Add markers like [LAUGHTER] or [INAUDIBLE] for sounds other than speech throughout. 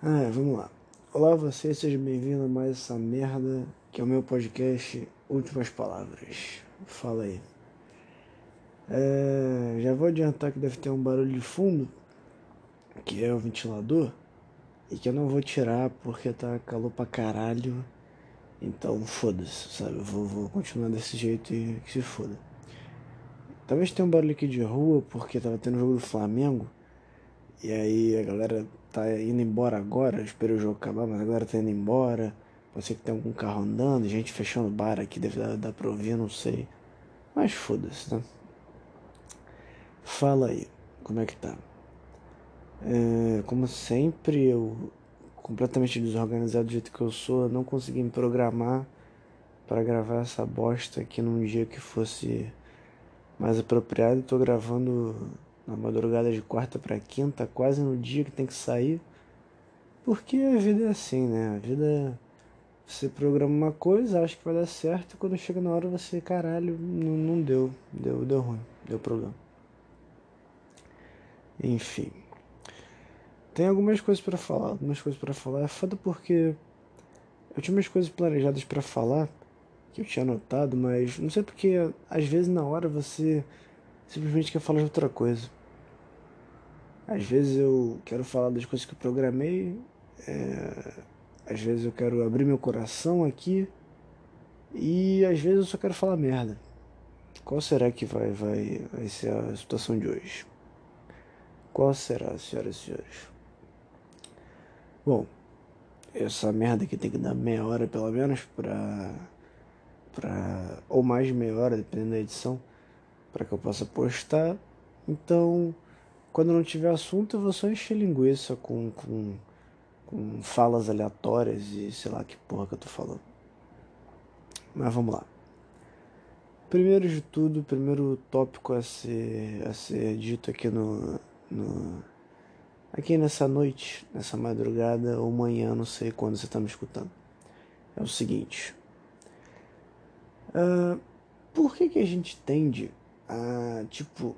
Ah, vamos lá. Olá você, seja bem-vindo a mais essa merda que é o meu podcast Últimas Palavras. Fala aí. É, já vou adiantar que deve ter um barulho de fundo, que é o ventilador, e que eu não vou tirar porque tá calor pra caralho. Então foda-se, sabe? Eu vou, vou continuar desse jeito e que se foda. Talvez tenha um barulho aqui de rua porque tava tendo jogo do Flamengo. E aí a galera tá indo embora agora, espero o jogo acabar, mas a galera tá indo embora. Pode ser que tenha algum carro andando, gente fechando o bar aqui, deve dar, dar pra ouvir, não sei. Mas foda-se, né? Fala aí, como é que tá? É, como sempre, eu, completamente desorganizado do jeito que eu sou, não consegui me programar para gravar essa bosta aqui num dia que fosse mais apropriado. Tô gravando na madrugada de quarta para quinta, quase no dia que tem que sair. Porque a vida é assim, né? A vida. Você programa uma coisa, acha que vai dar certo, e quando chega na hora você, caralho, não, não deu, deu, deu ruim, deu problema. Enfim. Tem algumas coisas para falar, algumas coisas para falar. É foda porque eu tinha umas coisas planejadas para falar que eu tinha anotado, mas não sei porque às vezes na hora você simplesmente quer falar de outra coisa. Às vezes eu quero falar das coisas que eu programei, é, às vezes eu quero abrir meu coração aqui e às vezes eu só quero falar merda. Qual será que vai, vai, vai ser a situação de hoje? Qual será, senhoras e senhores? Bom, essa merda aqui tem que dar meia hora pelo menos pra. pra ou mais de meia hora, dependendo da edição, para que eu possa postar. Então quando não tiver assunto, eu vou só encher linguiça com, com, com falas aleatórias e sei lá que porra que eu tô falando. Mas vamos lá. Primeiro de tudo, o primeiro tópico a ser, a ser dito aqui no, no. Aqui nessa noite, nessa madrugada ou manhã, não sei quando você está me escutando. É o seguinte. Uh, por que, que a gente tende a, tipo,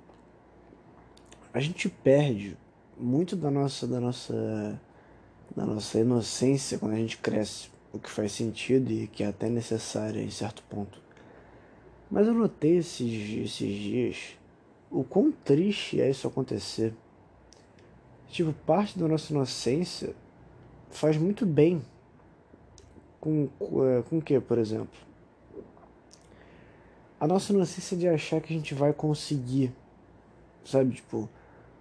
a gente perde muito da nossa da nossa da nossa inocência quando a gente cresce, o que faz sentido e que é até necessário em certo ponto. Mas eu notei esses, esses dias o quão triste é isso acontecer. Tipo, parte da nossa inocência faz muito bem. Com, com, com o que, por exemplo? A nossa inocência de achar que a gente vai conseguir. Sabe, tipo,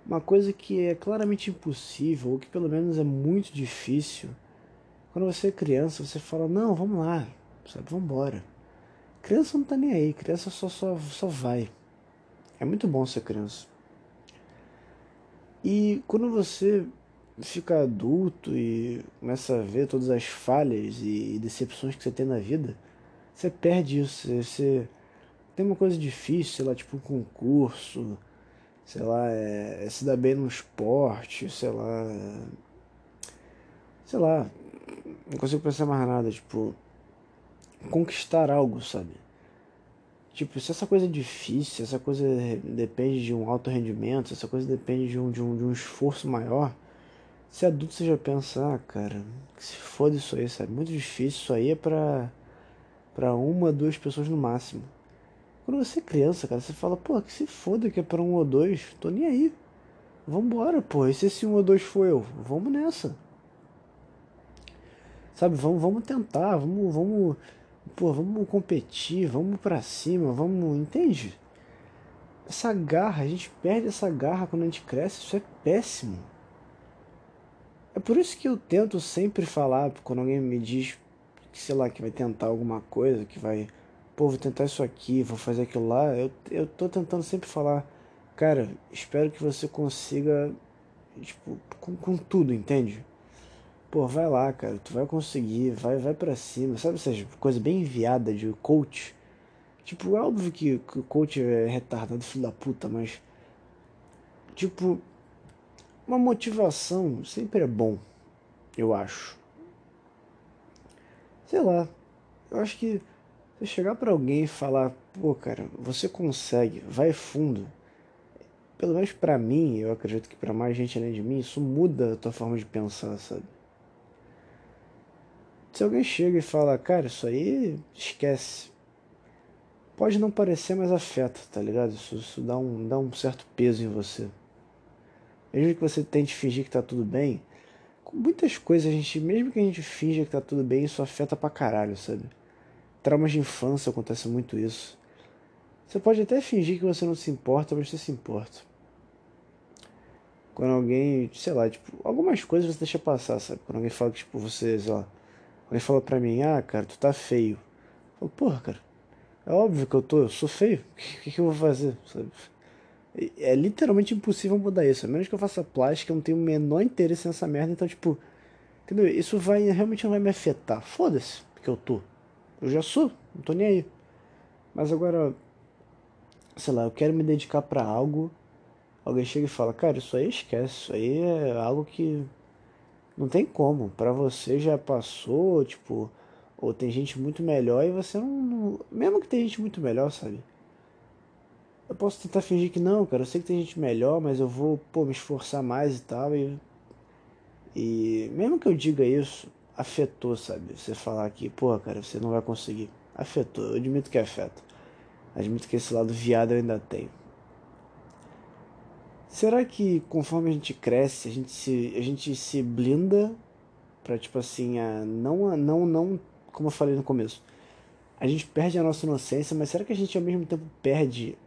uma coisa que é claramente impossível, ou que pelo menos é muito difícil. Quando você é criança, você fala, não, vamos lá, sabe, vamos embora. Criança não tá nem aí, criança só, só, só vai. É muito bom ser criança. E quando você fica adulto e começa a ver todas as falhas e decepções que você tem na vida, você perde isso. Você tem uma coisa difícil, sei lá, tipo um concurso, sei lá, é, é se dar bem no esporte, sei lá. É, sei lá, não consigo pensar mais nada, tipo, conquistar algo, sabe? Tipo, se essa coisa é difícil, essa coisa depende de um alto rendimento, essa coisa depende de um, de um, de um esforço maior, se adulto você já pensa, ah, cara, que se foda isso aí, sabe? Muito difícil, isso aí é pra, pra uma, duas pessoas no máximo. Quando você é criança, cara, você fala, pô, que se foda que é pra um ou dois, tô nem aí. Vambora, pô. E se esse um ou dois for eu? Vamos nessa. Sabe, vamos, vamos tentar, vamos, vamos, pô, vamos competir, vamos pra cima, vamos, entende? Essa garra, a gente perde essa garra quando a gente cresce, isso é péssimo. É por isso que eu tento sempre falar, quando alguém me diz que, sei lá, que vai tentar alguma coisa, que vai pô, vou tentar isso aqui, vou fazer aquilo lá. Eu, eu tô tentando sempre falar, cara, espero que você consiga, tipo, com, com tudo, entende? Pô, vai lá, cara, tu vai conseguir, vai, vai para cima, sabe essas coisa bem enviada de coach? Tipo, é óbvio que, que o coach é retardado, filho da puta, mas. Tipo, uma motivação sempre é bom, eu acho. Sei lá, eu acho que você chegar para alguém e falar, pô, cara, você consegue, vai fundo. Pelo menos para mim, eu acredito que para mais gente além de mim, isso muda a tua forma de pensar, sabe? Se alguém chega e fala, cara, isso aí esquece. Pode não parecer, mas afeta, tá ligado? Isso, isso dá, um, dá um certo peso em você. Mesmo que você tente fingir que tá tudo bem, com muitas coisas a gente, mesmo que a gente finja que tá tudo bem, isso afeta pra caralho, sabe? Traumas de infância acontece muito isso. Você pode até fingir que você não se importa, mas você se importa. Quando alguém, sei lá, tipo, algumas coisas você deixa passar, sabe? Quando alguém fala que, tipo, você, sei lá, alguém fala pra mim, ah, cara, tu tá feio. Eu falo, porra, cara, é óbvio que eu tô, eu sou feio. O que, que, eu vou fazer, sabe? É literalmente impossível mudar isso. A menos que eu faça plástica, eu não tenho o menor interesse nessa merda. Então, tipo, entendeu? Isso vai, realmente não vai me afetar. Foda-se, porque eu tô. Eu já sou, não tô nem aí. Mas agora, sei lá, eu quero me dedicar para algo alguém chega e fala, cara, isso aí esquece, isso aí é algo que não tem como, para você já passou, tipo, ou tem gente muito melhor e você não, não, mesmo que tem gente muito melhor, sabe? Eu posso tentar fingir que não, cara, eu sei que tem gente melhor, mas eu vou, pô, me esforçar mais e tal e e mesmo que eu diga isso, afetou, sabe? Você falar que, pô, cara, você não vai conseguir. Afetou, eu admito que afeta. Admito que esse lado viado eu ainda tenho. Será que conforme a gente cresce, a gente se, a gente se blinda para tipo assim, a não, não, não, como eu falei no começo, a gente perde a nossa inocência, mas será que a gente ao mesmo tempo perde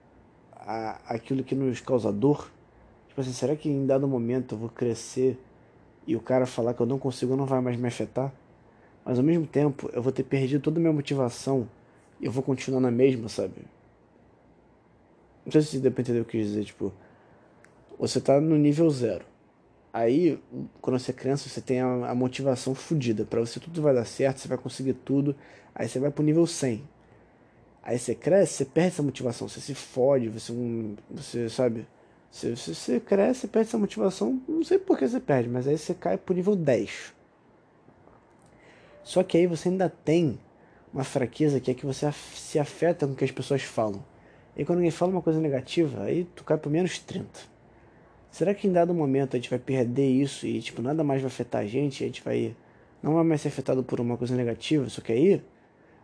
a, aquilo que nos causa dor? Tipo assim, será que em dado momento eu vou crescer e o cara falar que eu não consigo não vai mais me afetar? Mas ao mesmo tempo eu vou ter perdido toda a minha motivação e eu vou continuar na mesma, sabe? Não sei se deu pra entender o que eu quis dizer, tipo você está no nível zero. Aí, quando você é criança, você tem a, a motivação fodida. Para você tudo vai dar certo, você vai conseguir tudo. Aí você vai pro nível 100. Aí você cresce, você perde essa motivação. Você se fode, você, você sabe... Se você, cresce, perde essa motivação. Não sei por que você perde, mas aí você cai pro nível 10. Só que aí você ainda tem uma fraqueza que é que você se afeta com o que as pessoas falam. E quando alguém fala uma coisa negativa, aí tu cai pro menos 30. Será que em dado momento a gente vai perder isso e tipo nada mais vai afetar a gente? A gente vai não vai mais ser afetado por uma coisa negativa, só que aí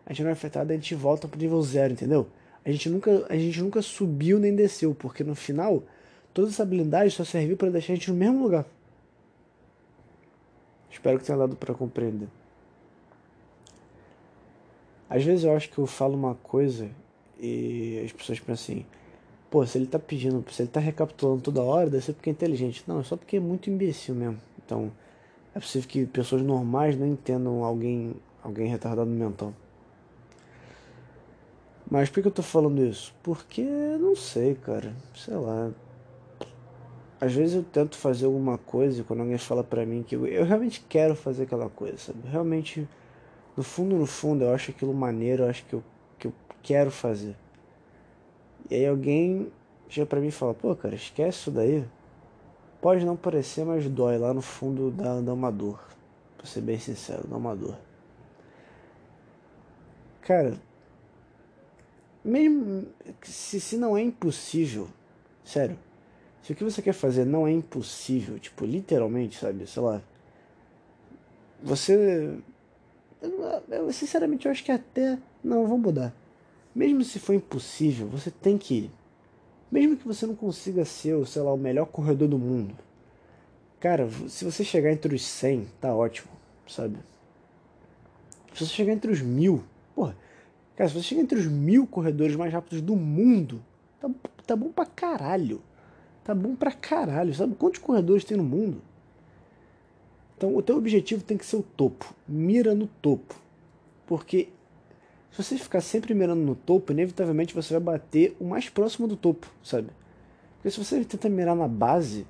a gente não é afetado, a gente volta pro nível zero, entendeu? A gente nunca a gente nunca subiu nem desceu, porque no final toda essa habilidade só serviu para deixar a gente no mesmo lugar. Espero que tenha dado para compreender. Às vezes eu acho que eu falo uma coisa e as pessoas pensam assim: Pô, se ele tá pedindo, se ele tá recapitulando toda hora, deve ser porque é inteligente. Não, é só porque é muito imbecil mesmo. Então, é possível que pessoas normais não entendam alguém, alguém retardado mental. Mas por que eu tô falando isso? Porque, não sei, cara. Sei lá. Às vezes eu tento fazer alguma coisa e quando alguém fala pra mim que eu, eu realmente quero fazer aquela coisa, sabe? Realmente, no fundo, no fundo, eu acho aquilo maneiro, eu acho que eu, que eu quero fazer. E aí alguém chega pra mim e fala, pô, cara, esquece isso daí. Pode não parecer, mas dói. Lá no fundo dá, dá uma dor. Pra ser bem sincero, dá uma dor. Cara, mesmo se, se não é impossível, sério, se o que você quer fazer não é impossível, tipo, literalmente, sabe, sei lá, você. Eu, eu, sinceramente, eu acho que até. Não, vamos mudar. Mesmo se for impossível, você tem que ir. Mesmo que você não consiga ser, sei lá, o melhor corredor do mundo. Cara, se você chegar entre os 100, tá ótimo, sabe? Se você chegar entre os mil, porra, cara, se você chegar entre os mil corredores mais rápidos do mundo, tá, tá bom pra caralho. Tá bom pra caralho. Sabe quantos corredores tem no mundo? Então, o teu objetivo tem que ser o topo. Mira no topo. Porque se você ficar sempre mirando no topo, inevitavelmente você vai bater o mais próximo do topo, sabe? Porque se você tenta mirar na base,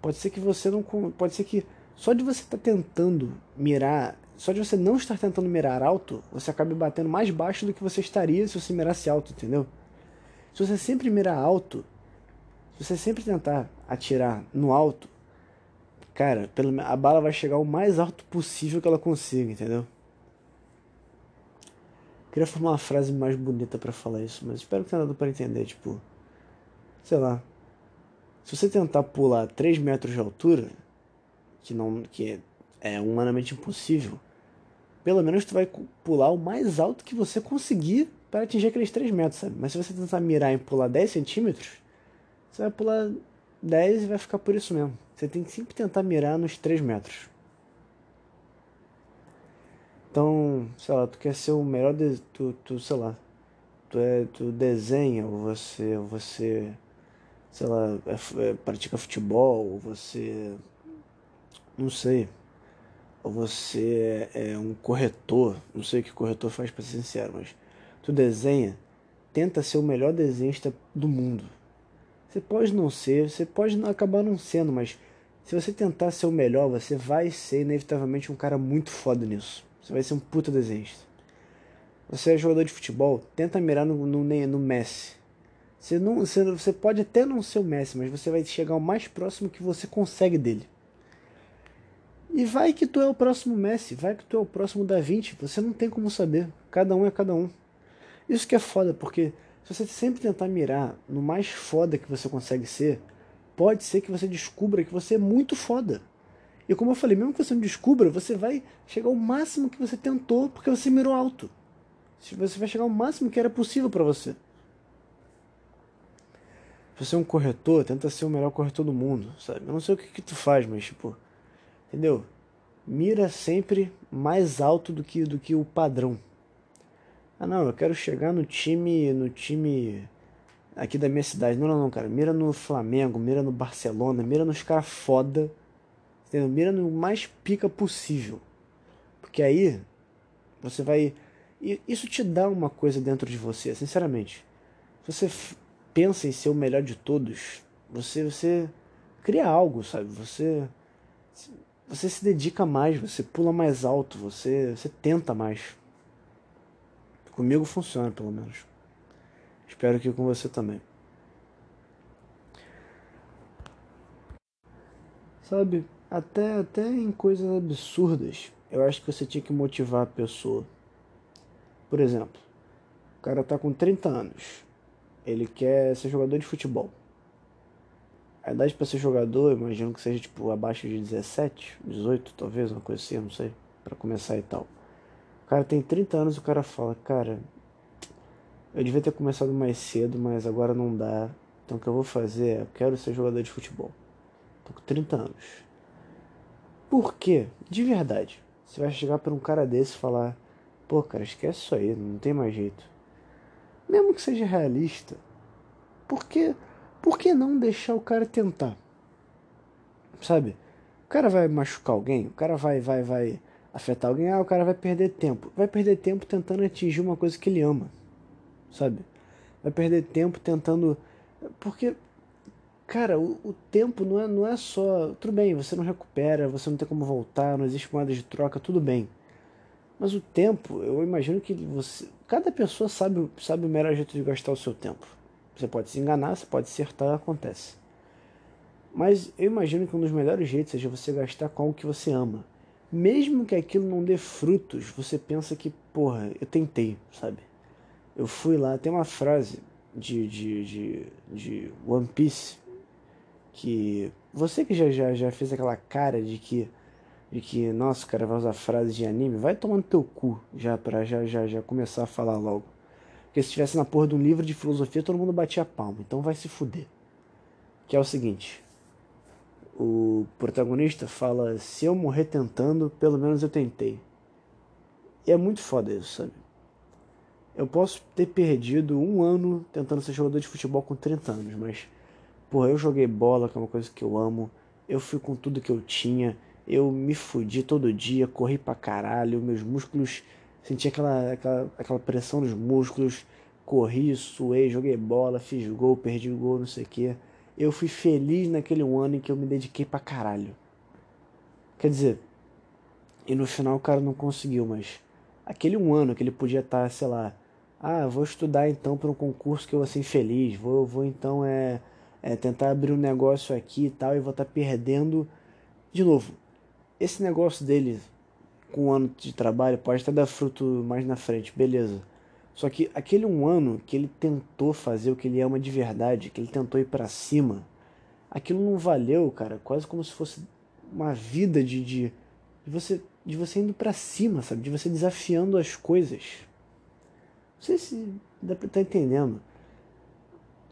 pode ser que você não. Pode ser que só de você estar tá tentando mirar. Só de você não estar tentando mirar alto, você acabe batendo mais baixo do que você estaria se você mirasse alto, entendeu? Se você sempre mirar alto, se você sempre tentar atirar no alto, cara, a bala vai chegar o mais alto possível que ela consiga, entendeu? Queria formar uma frase mais bonita para falar isso, mas espero que tenha dado para entender, tipo, sei lá. Se você tentar pular 3 metros de altura, que não que é humanamente impossível, pelo menos tu vai pular o mais alto que você conseguir para atingir aqueles 3 metros, sabe? Mas se você tentar mirar em pular 10 centímetros, você vai pular 10 e vai ficar por isso mesmo. Você tem que sempre tentar mirar nos 3 metros. Então, sei lá, tu quer ser o melhor, de, tu, tu, sei lá, tu, é, tu desenha, ou você, ou você, sei lá, é, é, pratica futebol, ou você, não sei, ou você é, é um corretor, não sei o que corretor faz para ser sincero, mas tu desenha, tenta ser o melhor desenhista do mundo. Você pode não ser, você pode acabar não sendo, mas se você tentar ser o melhor, você vai ser inevitavelmente um cara muito foda nisso. Você vai ser um puta desenhista. Você é jogador de futebol, tenta mirar no, no, no Messi. Você, não, você, você pode até não ser o Messi, mas você vai chegar o mais próximo que você consegue dele. E vai que tu é o próximo Messi, vai que tu é o próximo Da Vinci, você não tem como saber. Cada um é cada um. Isso que é foda, porque se você sempre tentar mirar no mais foda que você consegue ser, pode ser que você descubra que você é muito foda. E como eu falei, mesmo que você não descubra, você vai chegar ao máximo que você tentou porque você mirou alto. Você vai chegar ao máximo que era possível para você. Se você é um corretor, tenta ser o melhor corretor do mundo, sabe? Eu não sei o que, que tu faz, mas tipo, entendeu? Mira sempre mais alto do que do que o padrão. Ah, não, eu quero chegar no time, no time aqui da minha cidade. Não, não, não, cara. Mira no Flamengo, mira no Barcelona, mira nos caras foda. Entendeu? Mira no mais pica possível. Porque aí você vai isso te dá uma coisa dentro de você, sinceramente. Se você pensa em ser o melhor de todos, você você cria algo, sabe? Você você se dedica mais, você pula mais alto, você você tenta mais. Comigo funciona, pelo menos. Espero que com você também. Sabe, até até em coisas absurdas, eu acho que você tinha que motivar a pessoa. Por exemplo, o cara tá com 30 anos. Ele quer ser jogador de futebol. A idade para ser jogador, imagino que seja tipo abaixo de 17, 18, talvez, uma coisa assim, não sei, para começar e tal. O cara tem 30 anos o cara fala, cara, eu devia ter começado mais cedo, mas agora não dá. Então o que eu vou fazer é, eu quero ser jogador de futebol. Tô com 30 anos. Por quê? De verdade. Você vai chegar para um cara desse e falar, Pô, cara, esquece isso aí, não tem mais jeito. Mesmo que seja realista, por que, por que não deixar o cara tentar? Sabe? O cara vai machucar alguém, o cara vai, vai, vai afetar alguém, ah, o cara vai perder tempo. Vai perder tempo tentando atingir uma coisa que ele ama. Sabe? Vai perder tempo tentando. Porque, cara, o, o tempo não é, não é só. Tudo bem, você não recupera, você não tem como voltar, não existe moeda de troca, tudo bem. Mas o tempo, eu imagino que você. Cada pessoa sabe, sabe o melhor jeito de gastar o seu tempo. Você pode se enganar, você pode acertar, acontece. Mas eu imagino que um dos melhores jeitos seja você gastar com algo que você ama. Mesmo que aquilo não dê frutos, você pensa que, porra, eu tentei, sabe? Eu fui lá, tem uma frase de, de, de, de One Piece que você que já, já, já fez aquela cara de que de que, nossa, cara, vai usar frases de anime, vai tomando teu cu já pra já, já, já começar a falar logo. Porque se estivesse na porra de um livro de filosofia, todo mundo batia palma. Então vai se fuder. Que é o seguinte. O protagonista fala, se eu morrer tentando, pelo menos eu tentei. E é muito foda isso, sabe? Eu posso ter perdido um ano tentando ser jogador de futebol com 30 anos, mas, porra, eu joguei bola, que é uma coisa que eu amo. Eu fui com tudo que eu tinha eu me fudi todo dia, corri pra caralho, meus músculos, senti aquela, aquela, aquela pressão nos músculos, corri, suei, joguei bola, fiz gol, perdi gol, não sei o que. Eu fui feliz naquele ano em que eu me dediquei pra caralho. Quer dizer, e no final o cara não conseguiu, mas aquele um ano que ele podia estar, tá, sei lá, ah, vou estudar então para um concurso que eu vou ser infeliz, vou, vou então é, é tentar abrir um negócio aqui e tal, e vou estar tá perdendo. De novo, esse negócio dele com um ano de trabalho pode até dar fruto mais na frente, beleza. Só que aquele um ano que ele tentou fazer o que ele ama de verdade, que ele tentou ir para cima, aquilo não valeu, cara. Quase como se fosse uma vida de, de, de você de você indo para cima, sabe? De você desafiando as coisas. Não sei se dá pra estar tá entendendo.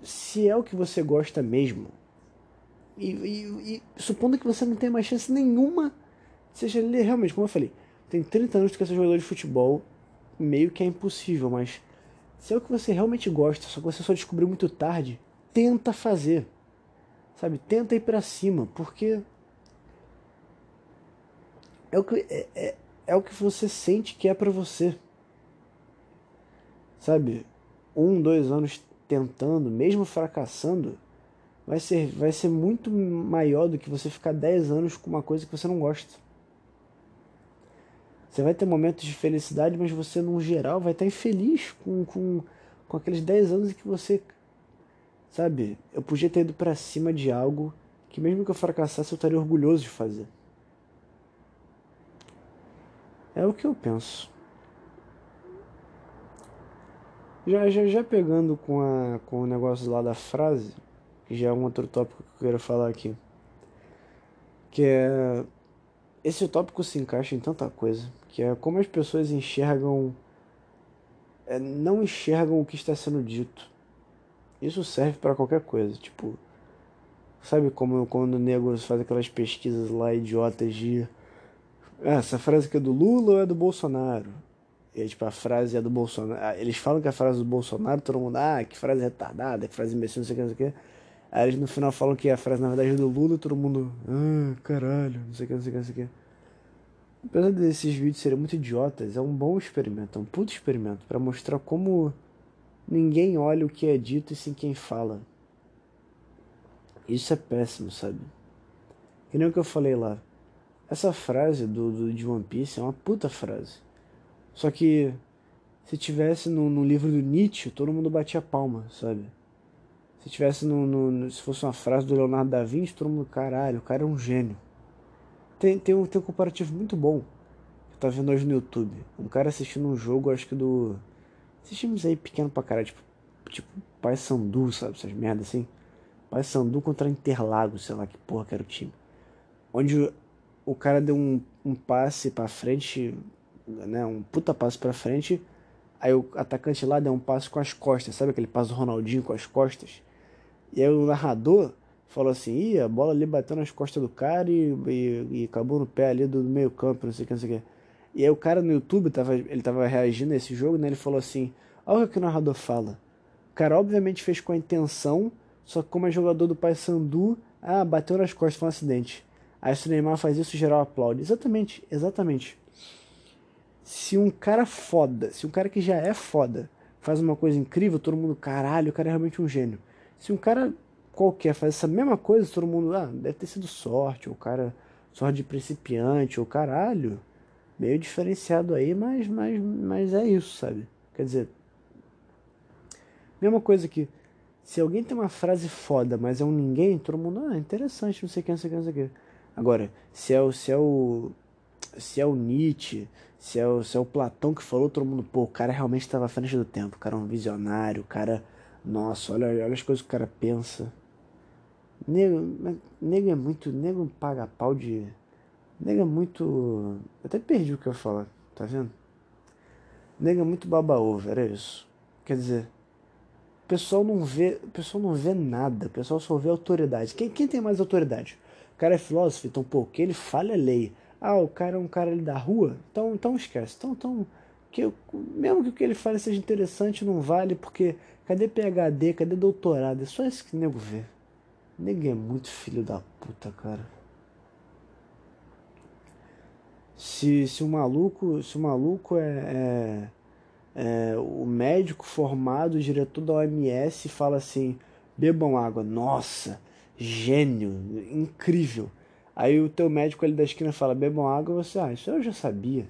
Se é o que você gosta mesmo, e, e, e supondo que você não tenha mais chance nenhuma, seja realmente, como eu falei, tem 30 anos que ser jogador de futebol, meio que é impossível, mas se é o que você realmente gosta, só que você só descobriu muito tarde, tenta fazer. Sabe? Tenta ir para cima, porque é o que é, é, é o que você sente que é para você. Sabe? Um, dois anos tentando, mesmo fracassando, vai ser, vai ser muito maior do que você ficar dez anos com uma coisa que você não gosta. Você vai ter momentos de felicidade, mas você, no geral, vai estar infeliz com, com, com aqueles 10 anos em que você. Sabe? Eu podia ter ido para cima de algo que, mesmo que eu fracassasse, eu estaria orgulhoso de fazer. É o que eu penso. Já, já, já pegando com, a, com o negócio lá da frase, que já é um outro tópico que eu quero falar aqui. Que é. Esse tópico se encaixa em tanta coisa que é como as pessoas enxergam, é, não enxergam o que está sendo dito. Isso serve para qualquer coisa, tipo, sabe como quando o nego faz aquelas pesquisas lá idiotas de ah, essa frase aqui é do Lula ou é do Bolsonaro? E tipo, a frase é do Bolsonaro. Ah, eles falam que a frase do Bolsonaro, todo mundo, ah, que frase retardada, que frase imbecil, não sei o que, não sei o que. Aí eles no final falam que a frase na verdade é do Lula, todo mundo, ah, caralho, não sei o que, não sei o que, não sei o que. Apesar desses vídeos serem muito idiotas, é um bom experimento, é um puto experimento para mostrar como ninguém olha o que é dito e sim quem fala. Isso é péssimo, sabe? Que nem o que eu falei lá. Essa frase do, do de One Piece é uma puta frase. Só que se tivesse no, no livro do Nietzsche, todo mundo batia palma, sabe? Se tivesse no, no, se fosse uma frase do Leonardo da Vinci, todo mundo, caralho, o cara é um gênio. Tem, tem, um, tem um comparativo muito bom. Eu tava vendo hoje no YouTube. Um cara assistindo um jogo, acho que do. Esses times aí pequeno pra caralho, tipo. Tipo, Pai Sandu, sabe? Essas merdas assim. Pai Sandu contra Interlagos, sei lá que porra que era o time. Onde o cara deu um, um passe pra frente, né? Um puta passe pra frente. Aí o atacante lá deu um passe com as costas, sabe aquele passe do Ronaldinho com as costas? E aí o narrador falou assim, Ih, a bola ali bateu nas costas do cara e, e, e acabou no pé ali do, meio campo, não sei o que, não sei o que. E aí o cara no YouTube, tava, ele tava reagindo a esse jogo, né? Ele falou assim, olha o que o narrador fala. O cara obviamente fez com a intenção, só que como é jogador do Paysandu, ah, bateu nas costas, foi um acidente. Aí se o Neymar faz isso, geral aplaude. Exatamente, exatamente. Se um cara foda, se um cara que já é foda, faz uma coisa incrível, todo mundo, caralho, o cara é realmente um gênio. Se um cara qualquer faz essa mesma coisa, todo mundo, ah, deve ter sido sorte, ou cara, sorte de principiante, ou caralho, meio diferenciado aí, mas, mas, mas é isso, sabe? Quer dizer, mesma coisa que se alguém tem uma frase foda, mas é um ninguém, todo mundo, ah, interessante, não sei o que, não sei o que, não sei o que. Agora, se é o, se é o, se é o Nietzsche, se é o, se é o Platão que falou, todo mundo, pô, o cara realmente estava à frente do tempo, o cara é um visionário, o cara, nossa, olha, olha as coisas que o cara pensa. Nego, nego é muito. Nego paga pau de. Nego é muito. Até perdi o que eu ia falar, tá vendo? Nego é muito baba-ovo, era isso. Quer dizer, o pessoal não vê. O pessoal não vê nada, o pessoal só vê autoridade. Quem, quem tem mais autoridade? O cara é filósofo, então, pô, que ele fala é lei. Ah, o cara é um cara ali da rua? Então, então esquece. Então, então que mesmo que o que ele fale seja interessante, não vale, porque cadê PHD, cadê doutorado? É só isso que o nego vê. Nego é muito filho da puta, cara. Se, se o maluco, se o maluco é, é, é o médico formado, o diretor da OMS fala assim, bebam água, nossa, gênio, incrível. Aí o teu médico ali da esquina fala, bebam água, você, ah, isso eu já sabia.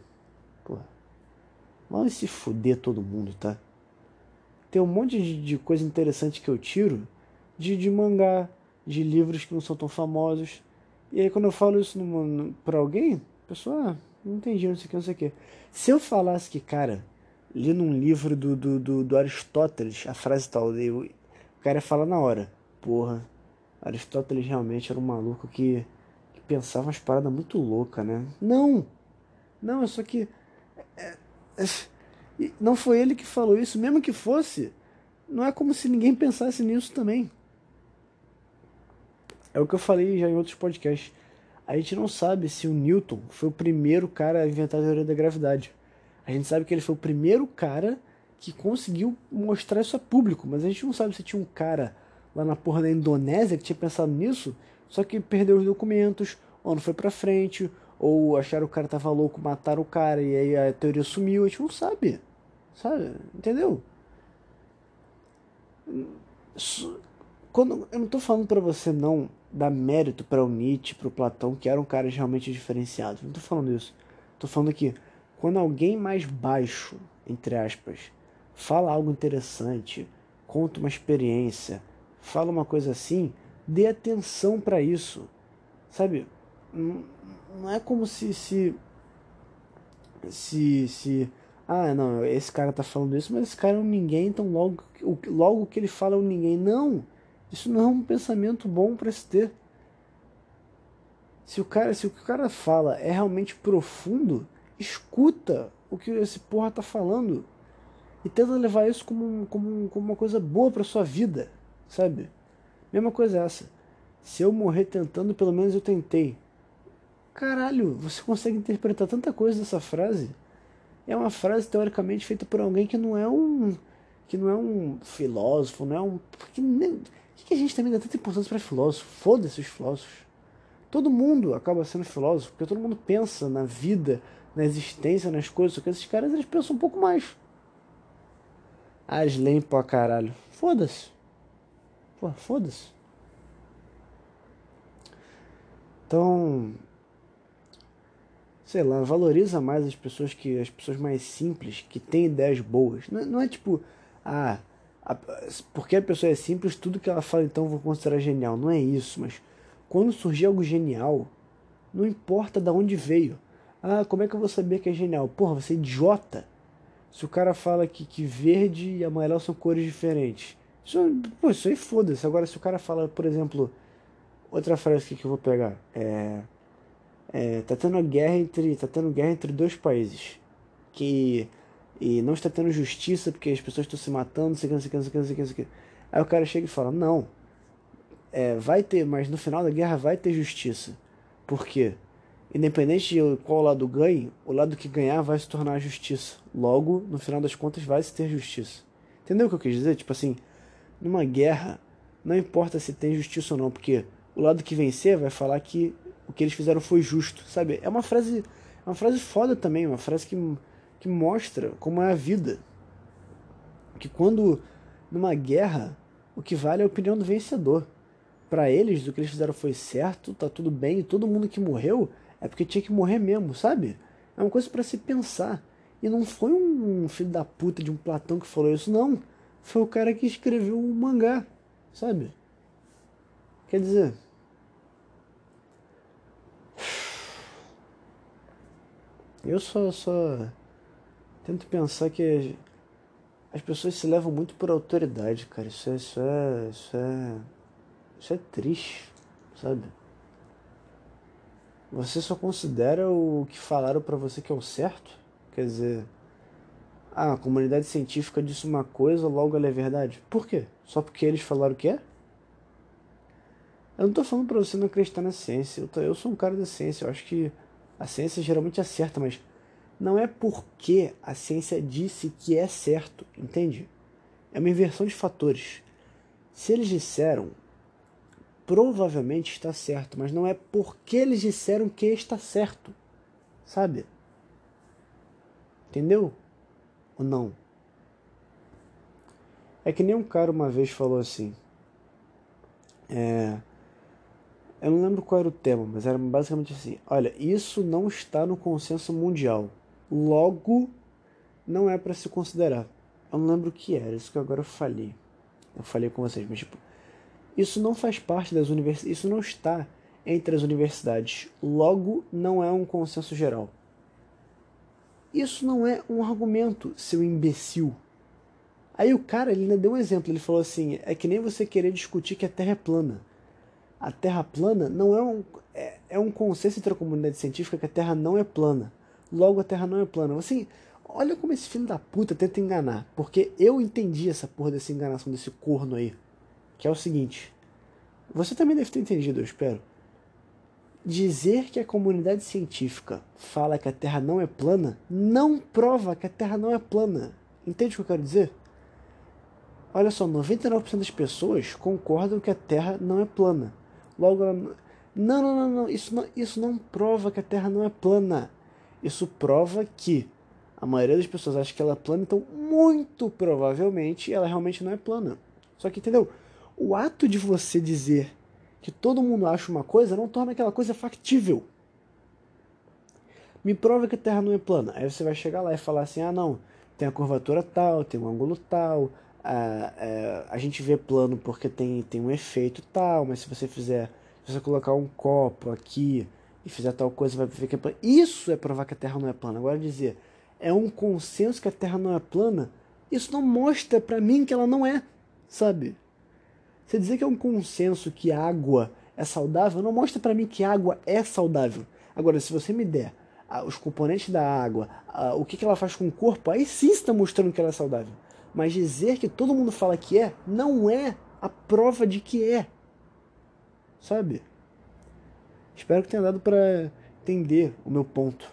Vamos se fuder todo mundo, tá? Tem um monte de, de coisa interessante que eu tiro de, de mangá, de livros que não são tão famosos. E aí quando eu falo isso para alguém, a pessoa, ah, não entendi, não sei o que, não sei o que. Se eu falasse que, cara, li num livro do, do, do, do Aristóteles a frase tal, eu, o cara ia falar na hora, porra, Aristóteles realmente era um maluco que, que pensava umas paradas muito loucas, né? Não! Não, é só que. É, [LAUGHS] não foi ele que falou isso, mesmo que fosse. Não é como se ninguém pensasse nisso também. É o que eu falei já em outros podcasts. A gente não sabe se o Newton foi o primeiro cara a inventar a teoria da gravidade. A gente sabe que ele foi o primeiro cara que conseguiu mostrar isso a público, mas a gente não sabe se tinha um cara lá na porra da Indonésia que tinha pensado nisso, só que perdeu os documentos, ou não foi pra frente, ou acharam que o cara tava louco, mataram o cara e aí a teoria sumiu, a gente não sabe. Sabe? Entendeu? Quando, eu não tô falando para você não dar mérito para o Nietzsche, para o Platão, que eram caras realmente diferenciados. Não tô falando isso. Tô falando que quando alguém mais baixo, entre aspas, fala algo interessante, conta uma experiência, fala uma coisa assim, dê atenção para isso. Sabe? Não é como se se se se ah, não, esse cara tá falando isso, mas esse cara é um ninguém, então logo logo que ele fala é um ninguém. Não. Isso não é um pensamento bom para se ter. Se o cara, se o que o cara fala é realmente profundo, escuta o que esse porra tá falando e tenta levar isso como, como, como uma coisa boa para sua vida, sabe? Mesma coisa essa. Se eu morrer tentando, pelo menos eu tentei. Caralho, você consegue interpretar tanta coisa dessa frase? É uma frase teoricamente feita por alguém que não é um que não é um filósofo, não é um que nem, que, que a gente também dá tanta importância para filósofo? Foda-se os filósofos. Todo mundo acaba sendo filósofo, porque todo mundo pensa na vida, na existência, nas coisas, só que esses caras eles pensam um pouco mais. Leem pra caralho. Foda-se. Pô, foda-se. Então, sei lá, valoriza mais as pessoas que as pessoas mais simples, que têm ideias boas. Não é, não é tipo, ah, a, porque a pessoa é simples, tudo que ela fala então vou considerar genial. Não é isso, mas quando surgir algo genial, não importa de onde veio. Ah, como é que eu vou saber que é genial? Porra, você é idiota. Se o cara fala que, que verde e amarelo são cores diferentes. Isso, pô, isso aí foda-se. Agora, se o cara fala, por exemplo, outra frase que eu vou pegar. É, é, tá tendo guerra entre. Tá tendo guerra entre dois países. Que. E não está tendo justiça porque as pessoas estão se matando, sei que, sei que, sei que, sei o que. Aí o cara chega e fala, não. É, vai ter, mas no final da guerra vai ter justiça. Por quê? Independente de qual lado ganhe, o lado que ganhar vai se tornar justiça. Logo, no final das contas, vai se ter justiça. Entendeu o que eu quis dizer? Tipo assim, numa guerra, não importa se tem justiça ou não, porque o lado que vencer vai falar que o que eles fizeram foi justo, sabe? É uma frase, é uma frase foda também, uma frase que, que mostra como é a vida. Que quando numa guerra, o que vale é a opinião do vencedor. Para eles, o que eles fizeram foi certo, tá tudo bem, e todo mundo que morreu é porque tinha que morrer mesmo, sabe? É uma coisa para se pensar. E não foi um filho da puta de um Platão que falou isso, não. Foi o cara que escreveu o mangá, sabe? Quer dizer. Eu só, só tento pensar que as pessoas se levam muito por autoridade, cara. Isso é, isso é, isso é, isso é triste, sabe? Você só considera o que falaram para você que é o certo? Quer dizer, ah, a comunidade científica disse uma coisa, logo ela é verdade. Por quê? Só porque eles falaram que é? Eu não tô falando pra você não acreditar na ciência. Eu, tô, eu sou um cara da ciência. Eu acho que a ciência geralmente acerta, mas não é porque a ciência disse que é certo, entende? É uma inversão de fatores. Se eles disseram, provavelmente está certo, mas não é porque eles disseram que está certo, sabe? Entendeu? Ou não? É que nem um cara uma vez falou assim. É, eu não lembro qual era o tema, mas era basicamente assim: olha, isso não está no consenso mundial. Logo, não é para se considerar. Eu não lembro o que era, isso que agora eu falei. Eu falei com vocês, mas tipo, isso não faz parte das universidades, isso não está entre as universidades. Logo, não é um consenso geral. Isso não é um argumento, seu imbecil. Aí o cara ele ainda deu um exemplo, ele falou assim: é que nem você querer discutir que a Terra é plana. A Terra plana não é um, é, é um consenso entre a comunidade científica que a Terra não é plana. logo a Terra não é plana. Assim, olha como esse filho da puta tenta enganar. Porque eu entendi essa porra dessa enganação desse corno aí. Que é o seguinte. Você também deve ter entendido, eu espero. Dizer que a comunidade científica fala que a Terra não é plana não prova que a Terra não é plana. Entende o que eu quero dizer? Olha só, 99% das pessoas concordam que a Terra não é plana. Logo, não, não, não, não. Isso, não, isso não prova que a Terra não é plana. Isso prova que a maioria das pessoas acha que ela é plana, então muito provavelmente ela realmente não é plana. Só que, entendeu? O ato de você dizer que todo mundo acha uma coisa não torna aquela coisa factível. Me prova que a Terra não é plana. Aí você vai chegar lá e falar assim: ah, não, tem a curvatura tal, tem um ângulo tal, a, a, a gente vê plano porque tem, tem um efeito tal, mas se você fizer, se você colocar um copo aqui e fizer tal coisa, vai ver que é plano. Isso é provar que a Terra não é plana. Agora dizer, é um consenso que a Terra não é plana, isso não mostra para mim que ela não é, sabe? Você dizer que é um consenso que água é saudável não mostra para mim que água é saudável. Agora, se você me der ah, os componentes da água, ah, o que, que ela faz com o corpo, aí sim está mostrando que ela é saudável. Mas dizer que todo mundo fala que é, não é a prova de que é. Sabe? Espero que tenha dado para entender o meu ponto.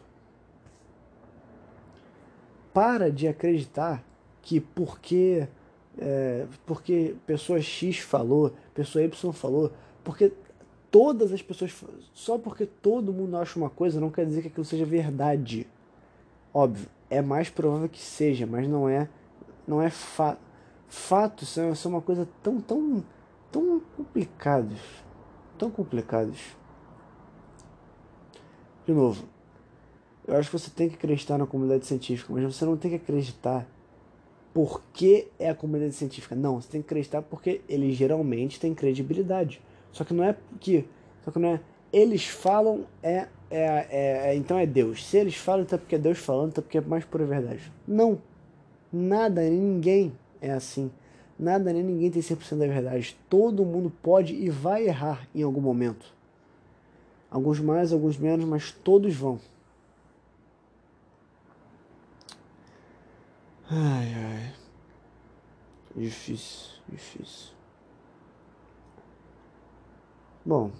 Para de acreditar que porque é, porque pessoa X falou, pessoa Y falou, porque todas as pessoas. Só porque todo mundo acha uma coisa não quer dizer que aquilo seja verdade. Óbvio, é mais provável que seja, mas não é. Não é fa fatos são, são uma coisa tão, tão, tão complicados. Tão complicados. De novo, eu acho que você tem que acreditar na comunidade científica, mas você não tem que acreditar porque é a comunidade científica. Não, você tem que acreditar porque ele geralmente tem credibilidade. Só que não é que. Só que não é. Eles falam, é, é, é, é Então é Deus. Se eles falam, então é porque é Deus falando, então é porque é mais pura verdade. Não. Nada, nem ninguém é assim. Nada, nem ninguém tem 100% da verdade. Todo mundo pode e vai errar em algum momento. Alguns mais, alguns menos, mas todos vão. Ai, ai. Difícil, difícil. Bom,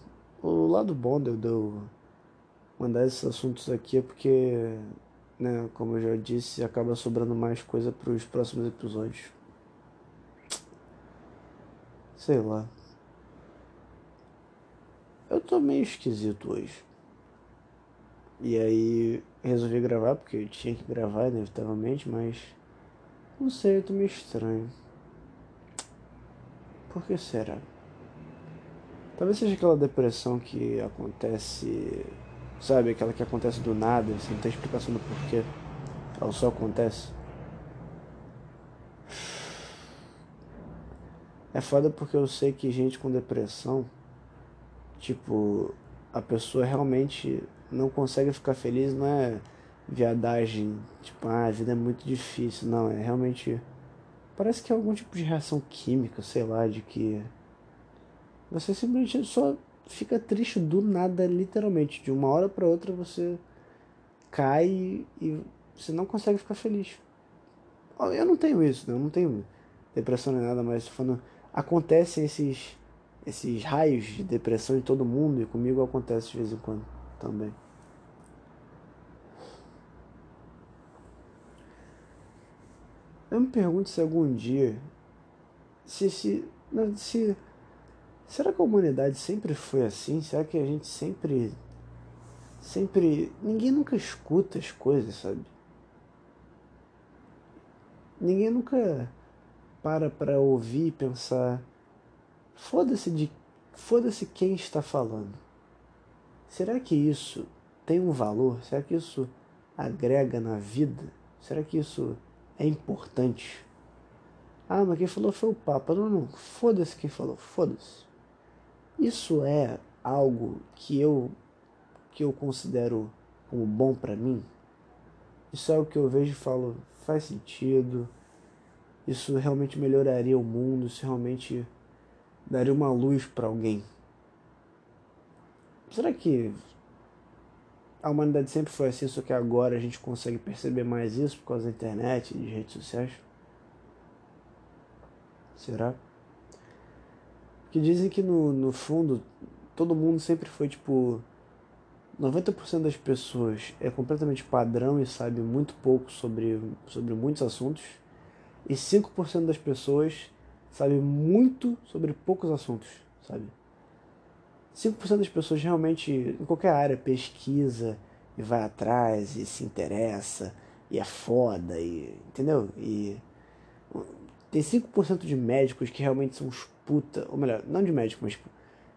o lado bom de eu mandar esses assuntos aqui é porque, né, como eu já disse, acaba sobrando mais coisa para os próximos episódios. Sei lá. Eu tô meio esquisito hoje. E aí resolvi gravar, porque eu tinha que gravar, inevitavelmente, mas não sei, eu tô meio estranho. Por que será? Talvez seja aquela depressão que acontece, sabe? Aquela que acontece do nada, sem ter explicação do porquê. Ela só acontece. É foda porque eu sei que gente com depressão, tipo, a pessoa realmente não consegue ficar feliz, não é viadagem, tipo, ah, a vida é muito difícil. Não, é realmente. Parece que é algum tipo de reação química, sei lá, de que. Você simplesmente só fica triste do nada, literalmente. De uma hora para outra você cai e você não consegue ficar feliz. Eu não tenho isso, né? eu não tenho depressão nem nada, mas falando, acontecem esses, esses raios de depressão em todo mundo e comigo acontece de vez em quando também. Eu me pergunto se algum dia. Se, se, se. Será que a humanidade sempre foi assim? Será que a gente sempre. Sempre. Ninguém nunca escuta as coisas, sabe? Ninguém nunca para para ouvir e pensar. Foda-se de. Foda-se quem está falando. Será que isso tem um valor? Será que isso agrega na vida? Será que isso é importante. Ah, mas quem falou foi o Papa. Não, não, foda-se quem falou, foda-se. Isso é algo que eu que eu considero como bom para mim. Isso é o que eu vejo e falo, faz sentido. Isso realmente melhoraria o mundo, isso realmente daria uma luz para alguém. Será que a humanidade sempre foi assim, só que agora a gente consegue perceber mais isso por causa da internet e de redes sociais? Será? Porque dizem que no, no fundo todo mundo sempre foi tipo. 90% das pessoas é completamente padrão e sabe muito pouco sobre, sobre muitos assuntos. E 5% das pessoas sabe muito sobre poucos assuntos, sabe? 5% das pessoas realmente, em qualquer área, pesquisa e vai atrás e se interessa e é foda, e, entendeu? E tem 5% de médicos que realmente são uns puta, ou melhor, não de médicos, mas tipo,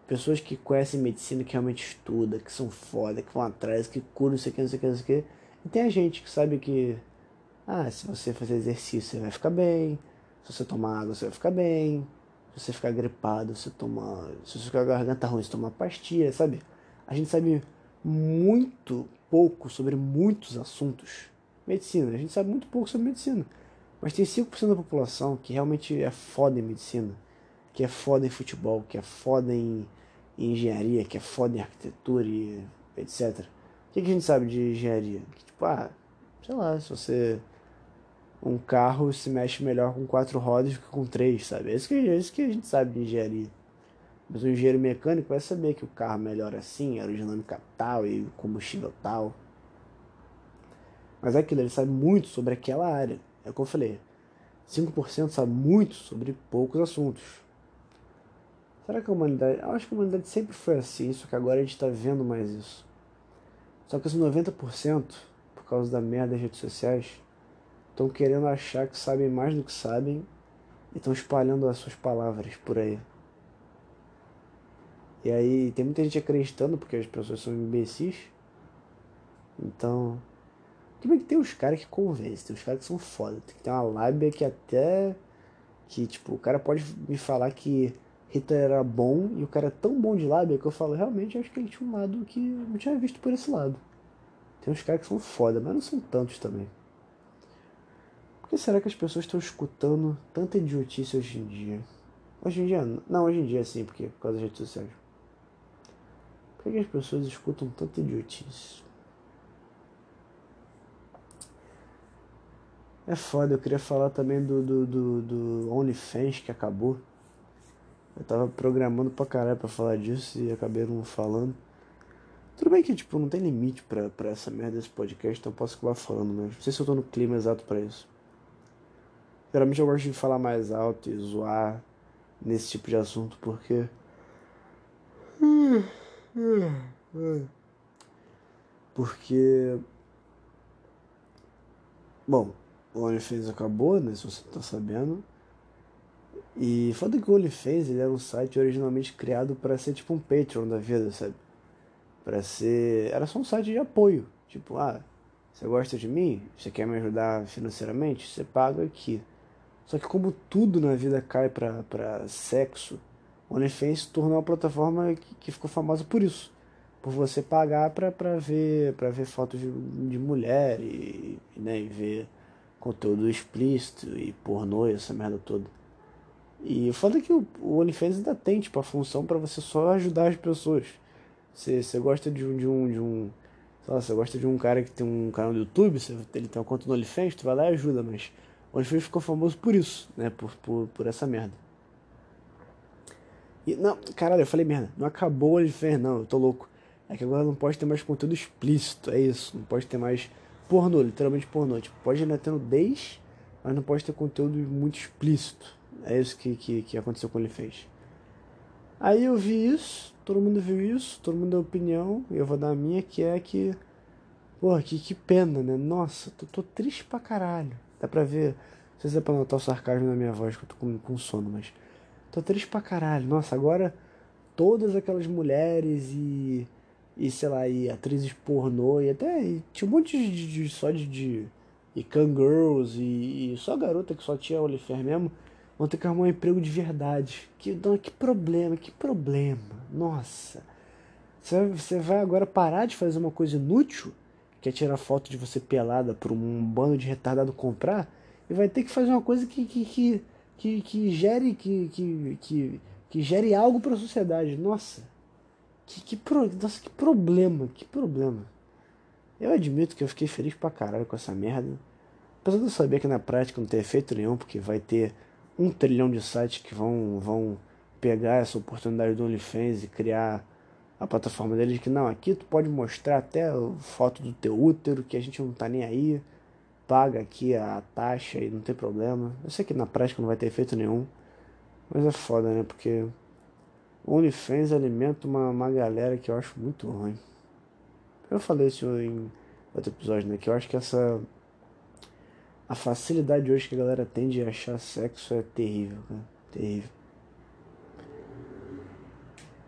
pessoas que conhecem medicina, que realmente estuda, que são foda, que vão atrás, que curam, não sei o que, não sei o que, não sei o que. E tem a gente que sabe que, ah, se você fazer exercício, você vai ficar bem, se você tomar água, você vai ficar bem, se você ficar gripado, você toma. Se você ficar com a garganta ruim, você toma pastilha, sabe? A gente sabe muito pouco sobre muitos assuntos. Medicina, a gente sabe muito pouco sobre medicina. Mas tem 5% da população que realmente é foda em medicina, que é foda em futebol, que é foda em, engenharia, que é foda em arquitetura e etc. O que, que a gente sabe de engenharia? Que, tipo, ah, sei lá, se você um carro se mexe melhor com quatro rodas do que com três, sabe? É isso que, é isso que a gente sabe de engenharia. Mas o engenheiro mecânico vai saber que o carro melhora assim, aerodinâmica tal e combustível tal. Mas é aquilo, ele sabe muito sobre aquela área. É o que eu falei. 5% sabe muito sobre poucos assuntos. Será que a humanidade. Eu acho que a humanidade sempre foi assim, só que agora a gente está vendo mais isso. Só que esses 90%, por causa da merda das redes sociais, estão querendo achar que sabem mais do que sabem e estão espalhando as suas palavras por aí. E aí tem muita gente acreditando porque as pessoas são imbecis. Então. Tudo que tem os caras que convencem, tem os caras que são foda. Tem que ter uma lábia que até. Que tipo, o cara pode me falar que Hitler era bom e o cara é tão bom de lábia que eu falo, realmente acho que ele tinha um lado que eu não tinha visto por esse lado. Tem uns caras que são foda, mas não são tantos também. Por que será que as pessoas estão escutando tanta idiotice hoje em dia? Hoje em dia, não, hoje em dia sim, porque por causa das redes sociais. Por que as pessoas escutam tanta idiotice? É foda, eu queria falar também do, do, do, do OnlyFans que acabou. Eu tava programando pra caralho pra falar disso e acabei não falando. Tudo bem que, tipo, não tem limite pra, pra essa merda desse podcast, então eu posso acabar falando, mas não sei se eu tô no clima exato para isso. Geralmente eu gosto de falar mais alto e zoar nesse tipo de assunto porque. Porque. Bom, o OnlyFans acabou, né? Se você tá sabendo. E foda que o OnlyFans ele era um site originalmente criado para ser tipo um Patreon da vida, sabe? Para ser. Era só um site de apoio. Tipo, ah, você gosta de mim? Você quer me ajudar financeiramente? Você paga aqui. Só que como tudo na vida cai para sexo, o OnlyFans se tornou uma plataforma que, que ficou famosa por isso. Por você pagar pra, pra, ver, pra ver fotos de, de mulher e, né, e ver conteúdo explícito e pornô e essa merda toda. E foda que o, o OnlyFans ainda tem tipo, a função para você só ajudar as pessoas. Você, você gosta de um, de um, de um sei lá, você gosta de um cara que tem um canal do YouTube, você, ele tem uma conta no OnlyFans, tu vai lá e ajuda, mas o OnlyFans ficou famoso por isso, né? Por, por, por essa merda. E, não, caralho, eu falei merda. Não acabou o OnlyFans, não, eu tô louco. É que agora não pode ter mais conteúdo explícito, é isso. Não pode ter mais pornô, literalmente pornô. Tipo, pode ainda ter nudez, mas não pode ter conteúdo muito explícito. É isso que, que, que aconteceu com o OnlyFans. Aí eu vi isso, todo mundo viu isso, todo mundo deu opinião, eu vou dar a minha, que é que. Porra, que, que pena, né? Nossa, tô, tô triste pra caralho. Dá pra ver. Não sei se dá pra notar o sarcasmo na minha voz, que eu tô com, com sono, mas. Tô triste pra caralho. Nossa, agora todas aquelas mulheres e. E sei lá, e atrizes pornô, e até. E tinha um monte de. de só de, de. E e, e só garota que só tinha OnlyFans mesmo. Vão ter que arrumar um emprego de verdade. Que, não, que problema, que problema. Nossa. Você vai agora parar de fazer uma coisa inútil quer tirar foto de você pelada para um bando de retardado comprar, e vai ter que fazer uma coisa que, que, que, que, que gere que, que, que, que gere algo para a sociedade. Nossa, que, que, pro, nossa, que problema, que problema. Eu admito que eu fiquei feliz pra caralho com essa merda. Apesar de eu saber que na prática não tem efeito nenhum, porque vai ter um trilhão de sites que vão, vão pegar essa oportunidade do OnlyFans e criar a plataforma deles que não, aqui tu pode mostrar até foto do teu útero, que a gente não tá nem aí, paga aqui a taxa e não tem problema. Eu sei que na prática não vai ter efeito nenhum, mas é foda, né? Porque o OnlyFans alimenta uma, uma galera que eu acho muito ruim. Eu falei isso em outro episódio, né? Que eu acho que essa. A facilidade hoje que a galera tem de achar sexo é terrível, cara. Terrível.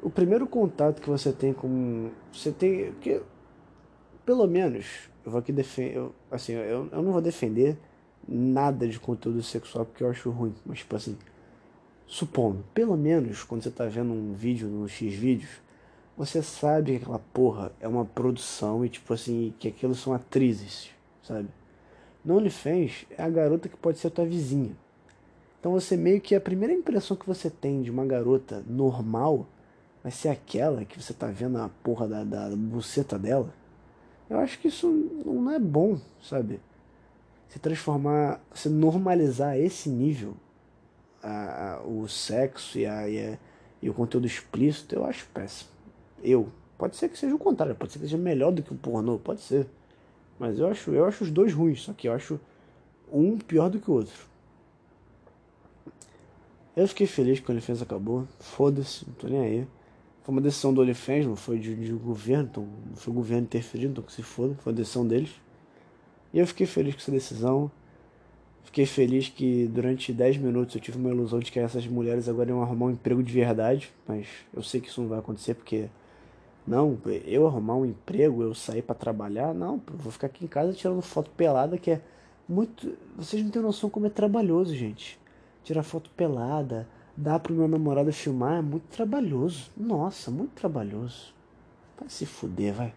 O primeiro contato que você tem com. Você tem. Porque, pelo menos, eu vou aqui defender. Assim, eu, eu não vou defender nada de conteúdo sexual porque eu acho ruim. Mas, tipo assim. Supondo, pelo menos quando você tá vendo um vídeo no X vídeos você sabe que aquela porra é uma produção e tipo assim, que aquilo são atrizes, sabe? No OnlyFans é a garota que pode ser tua vizinha. Então você meio que a primeira impressão que você tem de uma garota normal vai ser aquela que você tá vendo a porra da, da buceta dela. Eu acho que isso não é bom, sabe? Se transformar, se normalizar esse nível, a, a, o sexo e, a, e, a, e o conteúdo explícito, eu acho péssimo. Eu. Pode ser que seja o contrário, pode ser que seja melhor do que o pornô, pode ser. Mas eu acho, eu acho os dois ruins, só que eu acho um pior do que o outro. Eu fiquei feliz que o OnlyFans acabou. Foda-se, não tô nem aí. Foi uma decisão do OnlyFans, não foi de, de governo, então não foi o governo interferindo, então que se foda, foi uma decisão deles. E eu fiquei feliz com essa decisão. Fiquei feliz que durante 10 minutos eu tive uma ilusão de que essas mulheres agora iam arrumar um emprego de verdade, mas eu sei que isso não vai acontecer porque não, eu arrumar um emprego, eu sair para trabalhar, não, vou ficar aqui em casa tirando foto pelada que é muito, vocês não têm noção como é trabalhoso, gente. Tirar foto pelada, dar pro meu namorado filmar é muito trabalhoso. Nossa, muito trabalhoso. Vai se fuder, vai.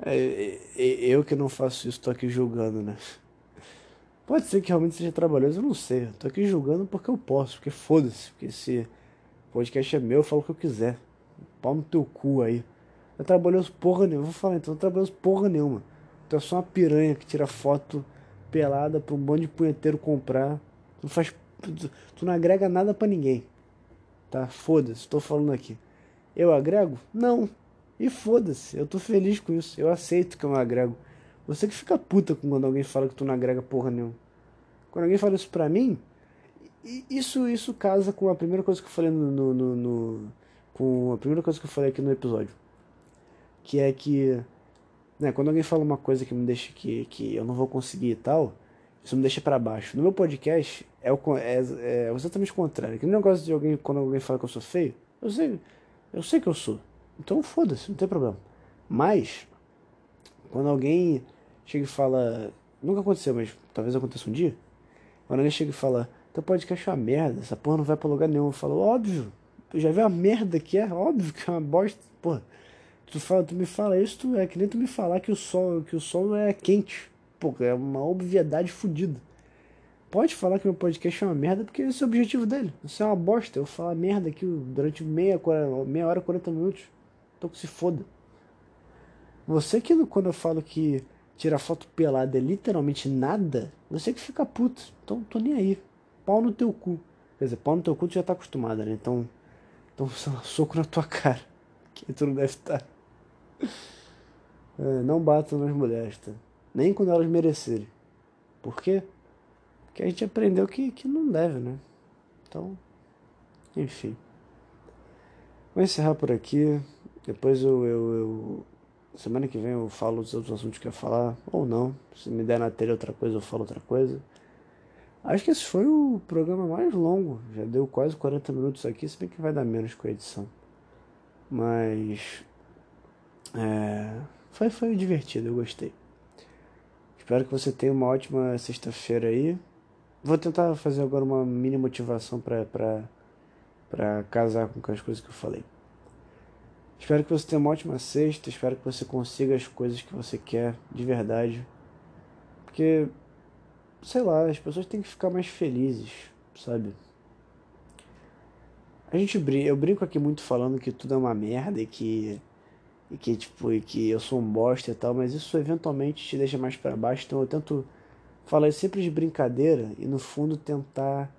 É, é, é, eu que não faço isso, tô aqui julgando, né? Pode ser que realmente seja trabalhoso, eu não sei. Eu tô aqui julgando porque eu posso, porque foda-se. Porque se podcast é meu, eu falo o que eu quiser. Pau no teu cu aí. Não é trabalhoso porra nenhuma. Vou falar então, não é trabalhoso porra nenhuma. Tu é só uma piranha que tira foto pelada pra um bando de punheteiro comprar. Tu faz. Tu não agrega nada para ninguém. Tá? Foda-se, tô falando aqui. Eu agrego? Não. E foda-se, eu tô feliz com isso. Eu aceito que eu não agrego. Você que fica puta quando alguém fala que tu não agrega porra nenhuma. Quando alguém fala isso pra mim, isso, isso casa com a primeira coisa que eu falei no, no, no, no, com a primeira coisa que eu falei aqui no episódio. Que é que, né, quando alguém fala uma coisa que me deixa que, que eu não vou conseguir e tal, isso me deixa para baixo. No meu podcast é, o, é, é exatamente o contrário. Que negócio de alguém, quando alguém fala que eu sou feio, eu sei, eu sei que eu sou. Então foda-se, não tem problema. Mas, quando alguém chega e fala. Nunca aconteceu, mas talvez aconteça um dia. Quando alguém chega e fala, teu podcast é uma merda, essa porra não vai pra lugar nenhum. Eu falo, óbvio, tu já viu a merda que é? Óbvio que é uma bosta. Porra, tu, fala, tu me fala isso, tu é que nem tu me falar que o sol, que o sol é quente. Pô, é uma obviedade fodida. Pode falar que meu podcast é uma merda, porque esse é o objetivo dele. Isso é uma bosta. Eu falo merda aqui durante meia, meia hora, 40 minutos. Então que se foda. Você que quando eu falo que tirar foto pelada é literalmente nada, você que fica puto. Então tô nem aí. Pau no teu cu. Quer dizer, pau no teu cu tu já tá acostumada, né? Então, então soco na tua cara. Que tu não deve estar. Tá. É, não batam nas mulheres, tá? Nem quando elas merecerem. Por quê? Porque a gente aprendeu que, que não deve, né? Então, enfim. Vou encerrar por aqui. Depois eu, eu, eu Semana que vem eu falo dos outros assuntos que eu ia falar, ou não. Se me der na telha outra coisa, eu falo outra coisa. Acho que esse foi o programa mais longo. Já deu quase 40 minutos aqui, se bem que vai dar menos com a edição. Mas. É, foi, foi divertido, eu gostei. Espero que você tenha uma ótima sexta-feira aí. Vou tentar fazer agora uma mini motivação para casar com as coisas que eu falei. Espero que você tenha uma ótima sexta. Espero que você consiga as coisas que você quer de verdade. Porque, sei lá, as pessoas têm que ficar mais felizes, sabe? A gente brinca, eu brinco aqui muito falando que tudo é uma merda e que e que tipo e que eu sou um bosta e tal, mas isso eventualmente te deixa mais para baixo, então eu tento falar sempre de brincadeira e no fundo tentar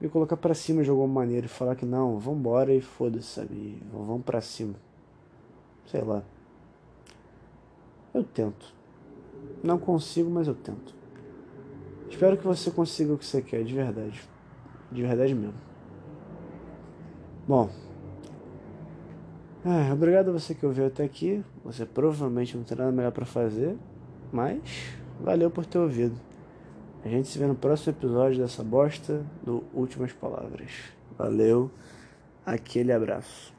me colocar para cima de alguma maneira e falar que não, vambora e foda-se, sabe? Vamos para cima. Sei lá. Eu tento. Não consigo, mas eu tento. Espero que você consiga o que você quer, de verdade. De verdade mesmo. Bom. É, obrigado a você que ouviu até aqui. Você provavelmente não tem nada melhor para fazer. Mas valeu por ter ouvido. A gente se vê no próximo episódio dessa bosta do Últimas Palavras. Valeu. Aquele abraço.